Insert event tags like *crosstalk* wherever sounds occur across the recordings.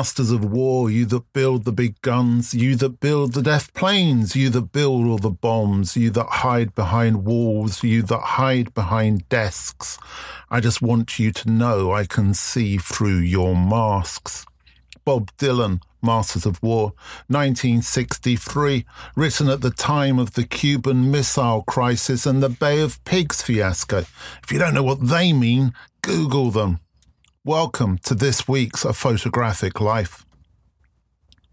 Masters of war, you that build the big guns, you that build the death planes, you that build all the bombs, you that hide behind walls, you that hide behind desks. I just want you to know I can see through your masks. Bob Dylan, Masters of War, 1963, written at the time of the Cuban Missile Crisis and the Bay of Pigs fiasco. If you don't know what they mean, Google them. Welcome to this week's A Photographic Life.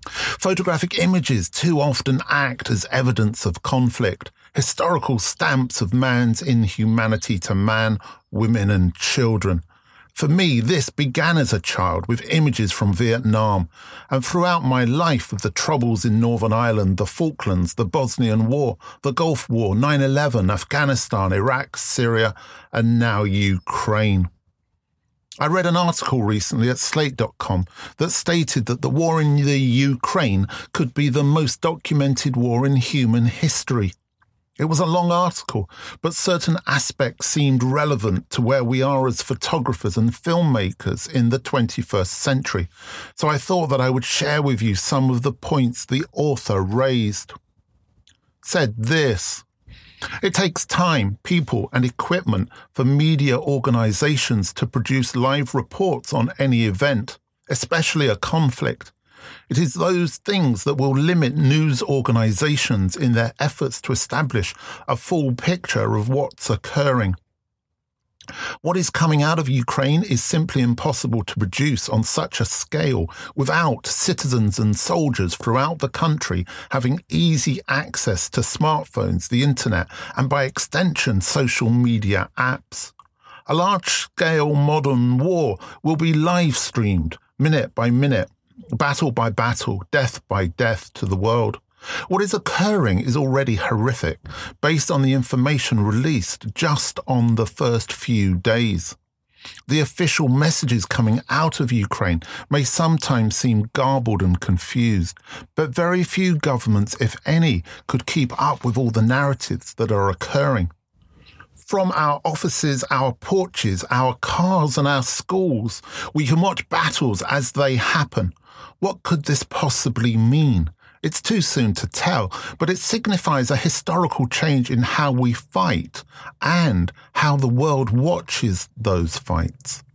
Photographic images too often act as evidence of conflict, historical stamps of man's inhumanity to man, women, and children. For me, this began as a child with images from Vietnam, and throughout my life with the troubles in Northern Ireland, the Falklands, the Bosnian War, the Gulf War, 9 11, Afghanistan, Iraq, Syria, and now Ukraine. I read an article recently at slate.com that stated that the war in the Ukraine could be the most documented war in human history. It was a long article, but certain aspects seemed relevant to where we are as photographers and filmmakers in the 21st century. So I thought that I would share with you some of the points the author raised. Said this it takes time, people, and equipment for media organizations to produce live reports on any event, especially a conflict. It is those things that will limit news organizations in their efforts to establish a full picture of what's occurring. What is coming out of Ukraine is simply impossible to produce on such a scale without citizens and soldiers throughout the country having easy access to smartphones, the internet, and by extension, social media apps. A large scale modern war will be live streamed minute by minute, battle by battle, death by death to the world. What is occurring is already horrific based on the information released just on the first few days. The official messages coming out of Ukraine may sometimes seem garbled and confused, but very few governments, if any, could keep up with all the narratives that are occurring. From our offices, our porches, our cars, and our schools, we can watch battles as they happen. What could this possibly mean? It's too soon to tell, but it signifies a historical change in how we fight and how the world watches those fights.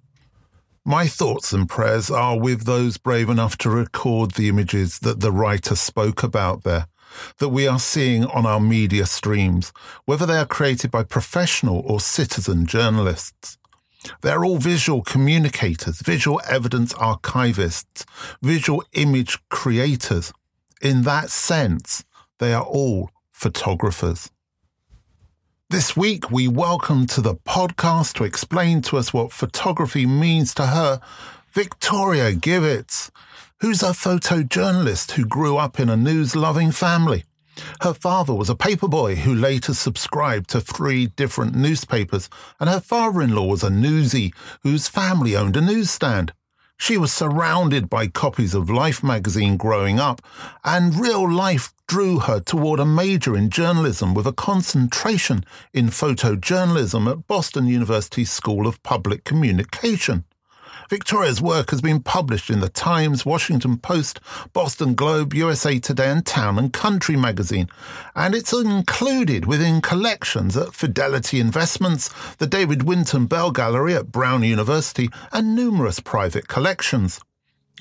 My thoughts and prayers are with those brave enough to record the images that the writer spoke about there, that we are seeing on our media streams, whether they are created by professional or citizen journalists. They're all visual communicators, visual evidence archivists, visual image creators in that sense, they are all photographers. This week, we welcome to the podcast to explain to us what photography means to her Victoria Gewirz, who's a photojournalist who grew up in a news loving family. Her father was a paperboy who later subscribed to three different newspapers, and her father in law was a newsie whose family owned a newsstand. She was surrounded by copies of Life magazine growing up, and real life drew her toward a major in journalism with a concentration in photojournalism at Boston University School of Public Communication. Victoria's work has been published in the Times, Washington Post, Boston Globe, USA Today, and Town and Country magazine, and it's included within collections at Fidelity Investments, the David Winton Bell Gallery at Brown University, and numerous private collections.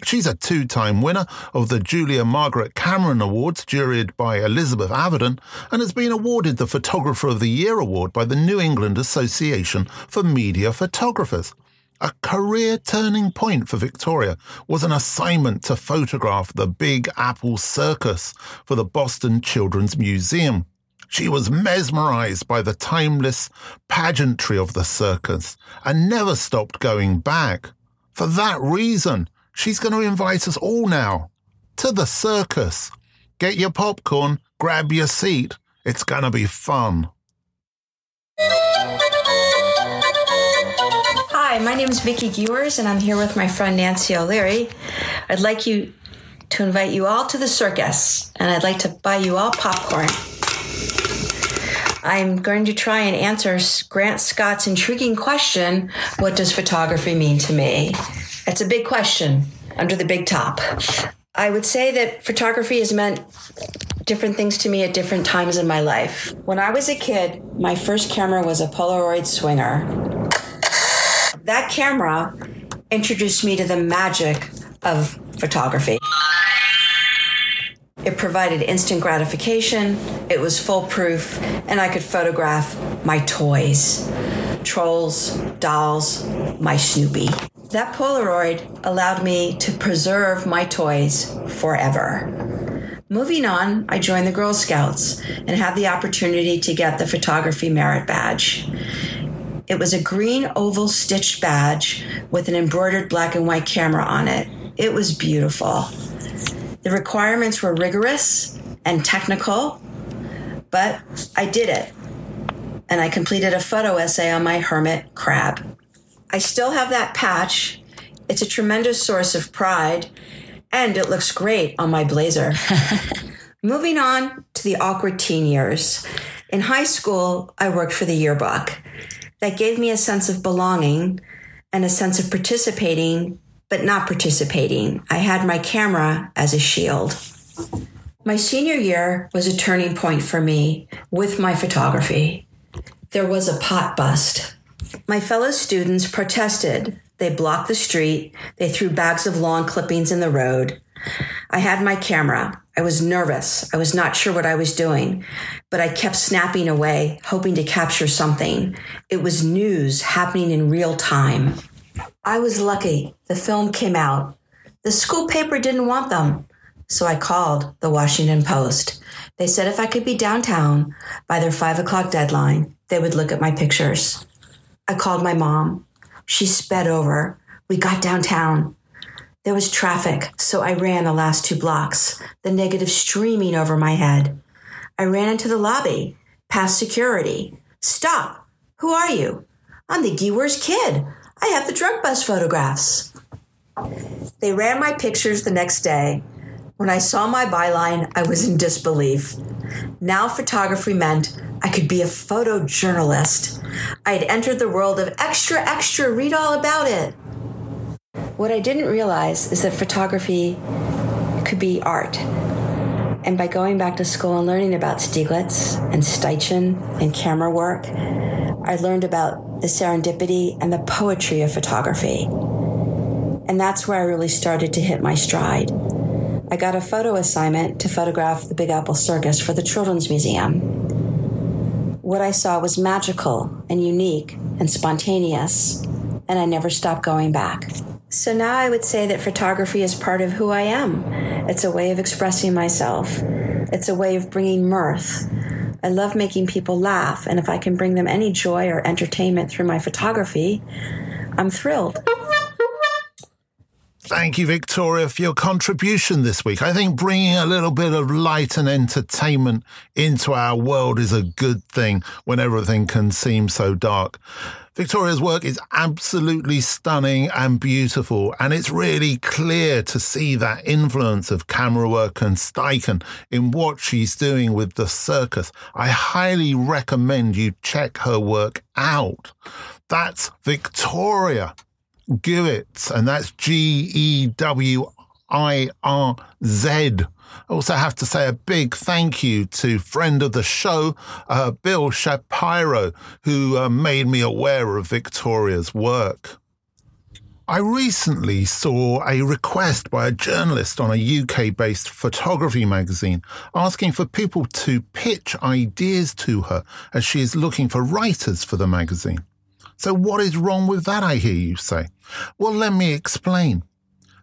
She's a two time winner of the Julia Margaret Cameron Awards, juried by Elizabeth Avedon, and has been awarded the Photographer of the Year award by the New England Association for Media Photographers. A career turning point for Victoria was an assignment to photograph the Big Apple Circus for the Boston Children's Museum. She was mesmerized by the timeless pageantry of the circus and never stopped going back. For that reason, she's going to invite us all now to the circus. Get your popcorn, grab your seat. It's going to be fun. Hi, my name is Vicki Gewirz, and I'm here with my friend Nancy O'Leary. I'd like you to invite you all to the circus, and I'd like to buy you all popcorn. I'm going to try and answer Grant Scott's intriguing question What does photography mean to me? It's a big question. under the big top. I would say that photography has meant different things to me at different times in my life. When I was a kid, my first camera was a Polaroid Swinger. That camera introduced me to the magic of photography. It provided instant gratification, it was foolproof, and I could photograph my toys trolls, dolls, my Snoopy. That Polaroid allowed me to preserve my toys forever. Moving on, I joined the Girl Scouts and had the opportunity to get the photography merit badge. It was a green oval stitched badge with an embroidered black and white camera on it. It was beautiful. The requirements were rigorous and technical, but I did it. And I completed a photo essay on my hermit crab. I still have that patch. It's a tremendous source of pride, and it looks great on my blazer. *laughs* Moving on to the awkward teen years. In high school, I worked for the yearbook. That gave me a sense of belonging and a sense of participating but not participating. I had my camera as a shield. My senior year was a turning point for me with my photography. There was a pot bust. My fellow students protested. They blocked the street. They threw bags of lawn clippings in the road. I had my camera. I was nervous. I was not sure what I was doing, but I kept snapping away, hoping to capture something. It was news happening in real time. I was lucky. The film came out. The school paper didn't want them. So I called the Washington Post. They said if I could be downtown by their five o'clock deadline, they would look at my pictures. I called my mom. She sped over. We got downtown. There was traffic, so I ran the last two blocks, the negative streaming over my head. I ran into the lobby, past security. Stop! Who are you? I'm the Gewirz kid. I have the drug bust photographs. They ran my pictures the next day. When I saw my byline, I was in disbelief. Now photography meant I could be a photojournalist. I had entered the world of extra, extra, read all about it. What I didn't realize is that photography could be art. And by going back to school and learning about Stieglitz and Steichen and camera work, I learned about the serendipity, and the poetry of photography. And that's where I really started to hit my stride. I got a photo assignment to photograph the Big Apple Circus for the Children's Museum. What I saw was magical and unique and spontaneous, and I never stopped going back. So now I would say that photography is part of who I am. It's a way of expressing myself, it's a way of bringing mirth, I love making people laugh, and if I can bring them any joy or entertainment through my photography, I'm thrilled. Thank you, Victoria, for your contribution this week. I think bringing a little bit of light and entertainment into our world is a good thing when everything can seem so dark. Victoria's work is absolutely stunning and beautiful, and it's really clear to see that influence of camera work and Steichen in what she's doing with the circus. I highly recommend you check her work out. That's Victoria Gewirz, and that's G E W I R Z. I also have to say a big thank you to friend of the show, uh, Bill Shapiro, who uh, made me aware of Victoria's work. I recently saw a request by a journalist on a UK based photography magazine asking for people to pitch ideas to her as she is looking for writers for the magazine. So, what is wrong with that, I hear you say? Well, let me explain.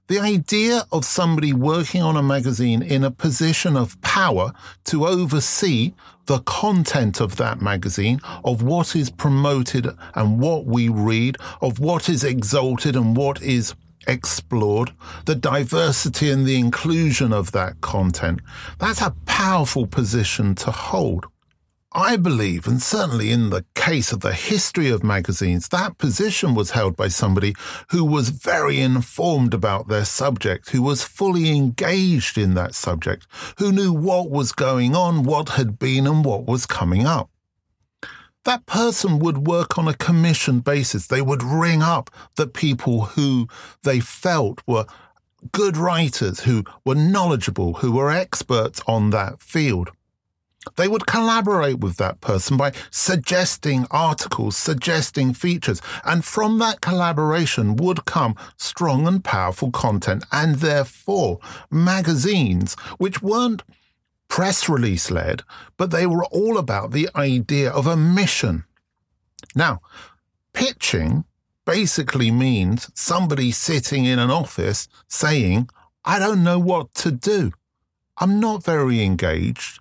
The idea of somebody working on a magazine in a position of power to oversee the content of that magazine, of what is promoted and what we read, of what is exalted and what is explored, the diversity and the inclusion of that content. That's a powerful position to hold. I believe, and certainly in the case of the history of magazines, that position was held by somebody who was very informed about their subject, who was fully engaged in that subject, who knew what was going on, what had been, and what was coming up. That person would work on a commission basis. They would ring up the people who they felt were good writers who were knowledgeable, who were experts on that field. They would collaborate with that person by suggesting articles, suggesting features, and from that collaboration would come strong and powerful content, and therefore magazines, which weren't press release led, but they were all about the idea of a mission. Now, pitching basically means somebody sitting in an office saying, I don't know what to do. I'm not very engaged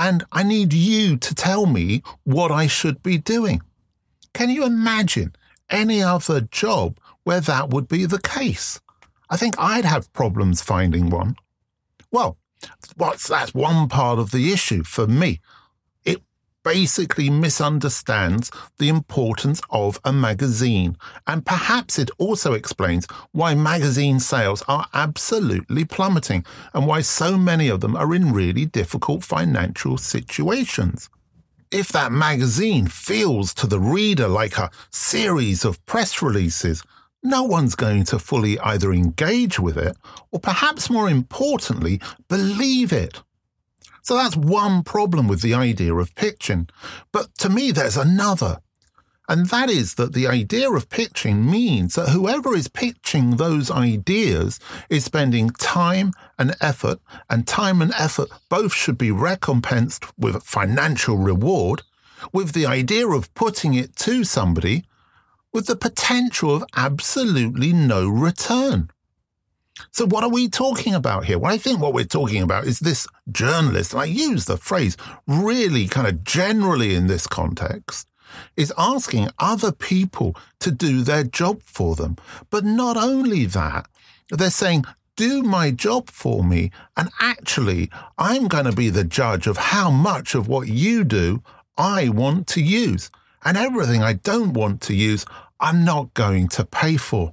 and I need you to tell me what I should be doing. Can you imagine any other job where that would be the case? I think I'd have problems finding one. Well, what's that's one part of the issue for me basically misunderstands the importance of a magazine. And perhaps it also explains why magazine sales are absolutely plummeting and why so many of them are in really difficult financial situations. If that magazine feels to the reader like a series of press releases, no one's going to fully either engage with it or perhaps more importantly, believe it. So that's one problem with the idea of pitching. But to me, there's another. And that is that the idea of pitching means that whoever is pitching those ideas is spending time and effort, and time and effort both should be recompensed with a financial reward, with the idea of putting it to somebody with the potential of absolutely no return. So, what are we talking about here? Well, I think what we're talking about is this journalist, and I use the phrase really kind of generally in this context, is asking other people to do their job for them. But not only that, they're saying, do my job for me. And actually, I'm going to be the judge of how much of what you do I want to use. And everything I don't want to use, I'm not going to pay for.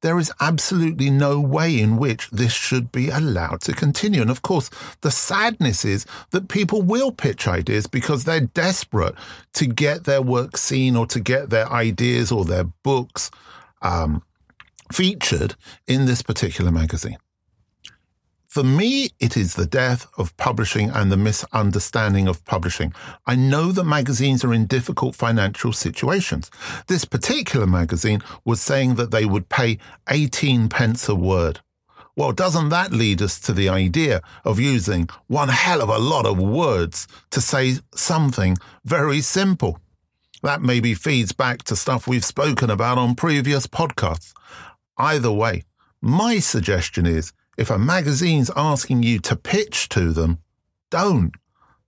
There is absolutely no way in which this should be allowed to continue. And of course, the sadness is that people will pitch ideas because they're desperate to get their work seen or to get their ideas or their books um, featured in this particular magazine. For me, it is the death of publishing and the misunderstanding of publishing. I know that magazines are in difficult financial situations. This particular magazine was saying that they would pay 18 pence a word. Well, doesn't that lead us to the idea of using one hell of a lot of words to say something very simple? That maybe feeds back to stuff we've spoken about on previous podcasts. Either way, my suggestion is if a magazine's asking you to pitch to them, don't.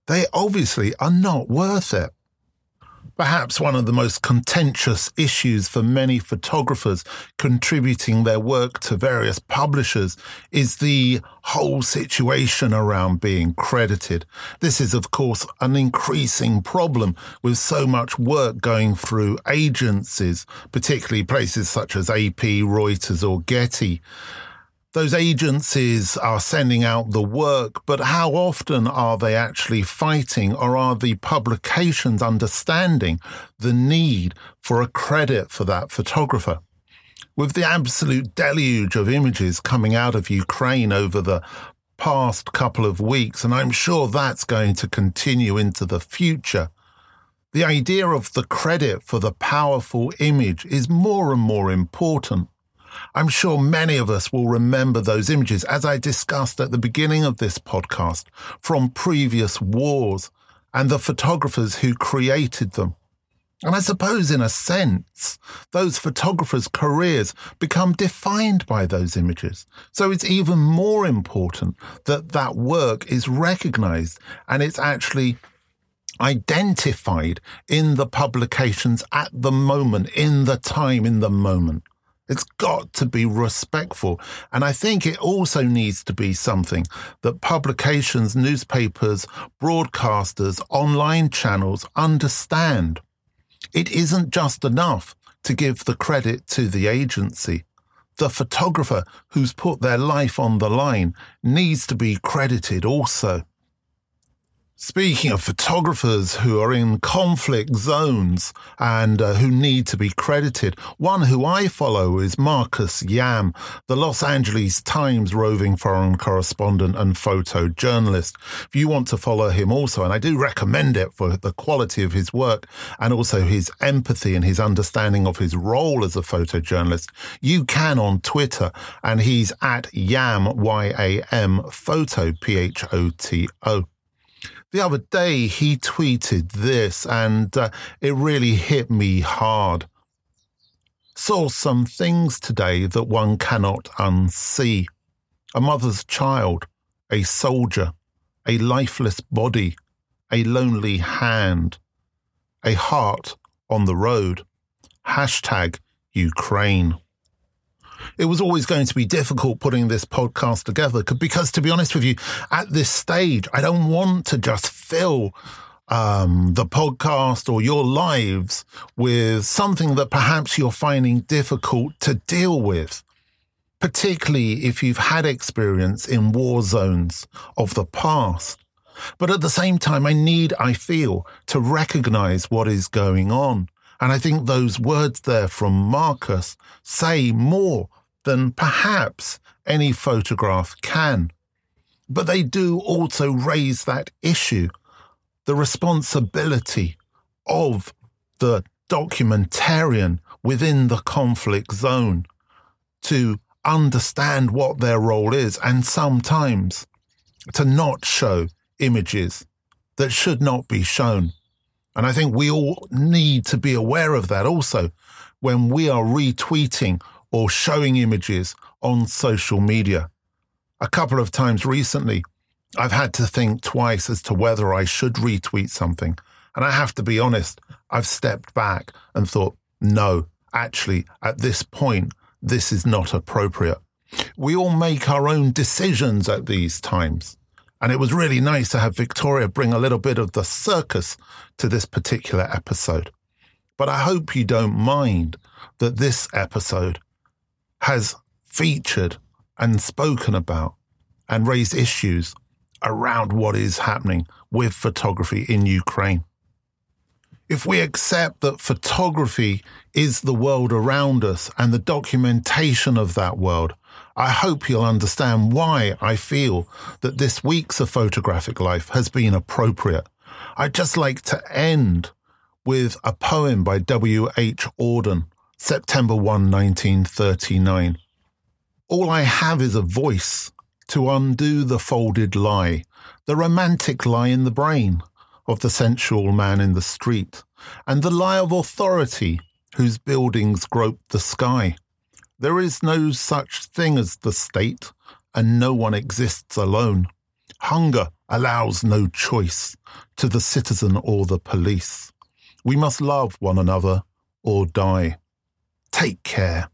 They obviously are not worth it. Perhaps one of the most contentious issues for many photographers contributing their work to various publishers is the whole situation around being credited. This is, of course, an increasing problem with so much work going through agencies, particularly places such as AP, Reuters, or Getty those agencies are sending out the work, but how often are they actually fighting or are the publications understanding the need for a credit for that photographer? With the absolute deluge of images coming out of Ukraine over the past couple of weeks, and I'm sure that's going to continue into the future. The idea of the credit for the powerful image is more and more important. I'm sure many of us will remember those images, as I discussed at the beginning of this podcast, from previous wars and the photographers who created them. And I suppose, in a sense, those photographers' careers become defined by those images. So it's even more important that that work is recognized and it's actually identified in the publications at the moment, in the time, in the moment. It's got to be respectful. And I think it also needs to be something that publications, newspapers, broadcasters, online channels understand. It isn't just enough to give the credit to the agency. The photographer who's put their life on the line needs to be credited also. Speaking of photographers who are in conflict zones and uh, who need to be credited, one who I follow is Marcus Yam, the Los Angeles Times roving foreign correspondent and photojournalist. If you want to follow him also, and I do recommend it for the quality of his work and also his empathy and his understanding of his role as a photojournalist, you can on Twitter, and he's at Yam, Y-A-M, photo, P-H-O-T-O. The other day, he tweeted this, and uh, it really hit me hard. Saw some things today that one cannot unsee. A mother's child, a soldier, a lifeless body, a lonely hand, a heart on the road. Hashtag Ukraine it was always going to be difficult putting this podcast together because, to be honest with you, at this stage, I don't want to just fill um, the podcast or your lives with something that perhaps you're finding difficult to deal with, particularly if you've had experience in war zones of the past. But at the same time, I need, I feel, to recognize what is going on. And I think those words there from Marcus say more than perhaps any photograph can. But they do also raise that issue the responsibility of the documentarian within the conflict zone to understand what their role is and sometimes to not show images that should not be shown. And I think we all need to be aware of that also when we are retweeting or showing images on social media. A couple of times recently, I've had to think twice as to whether I should retweet something. And I have to be honest, I've stepped back and thought, no, actually, at this point, this is not appropriate. We all make our own decisions at these times. And it was really nice to have Victoria bring a little bit of the circus to this particular episode. But I hope you don't mind that this episode has featured and spoken about and raised issues around what is happening with photography in Ukraine. If we accept that photography is the world around us and the documentation of that world, I hope you'll understand why I feel that this week's A Photographic Life has been appropriate. I'd just like to end with a poem by W.H. Auden, September 1, 1939. All I have is a voice to undo the folded lie, the romantic lie in the brain of the sensual man in the street, and the lie of authority whose buildings grope the sky. There is no such thing as the state, and no one exists alone. Hunger allows no choice to the citizen or the police. We must love one another or die. Take care.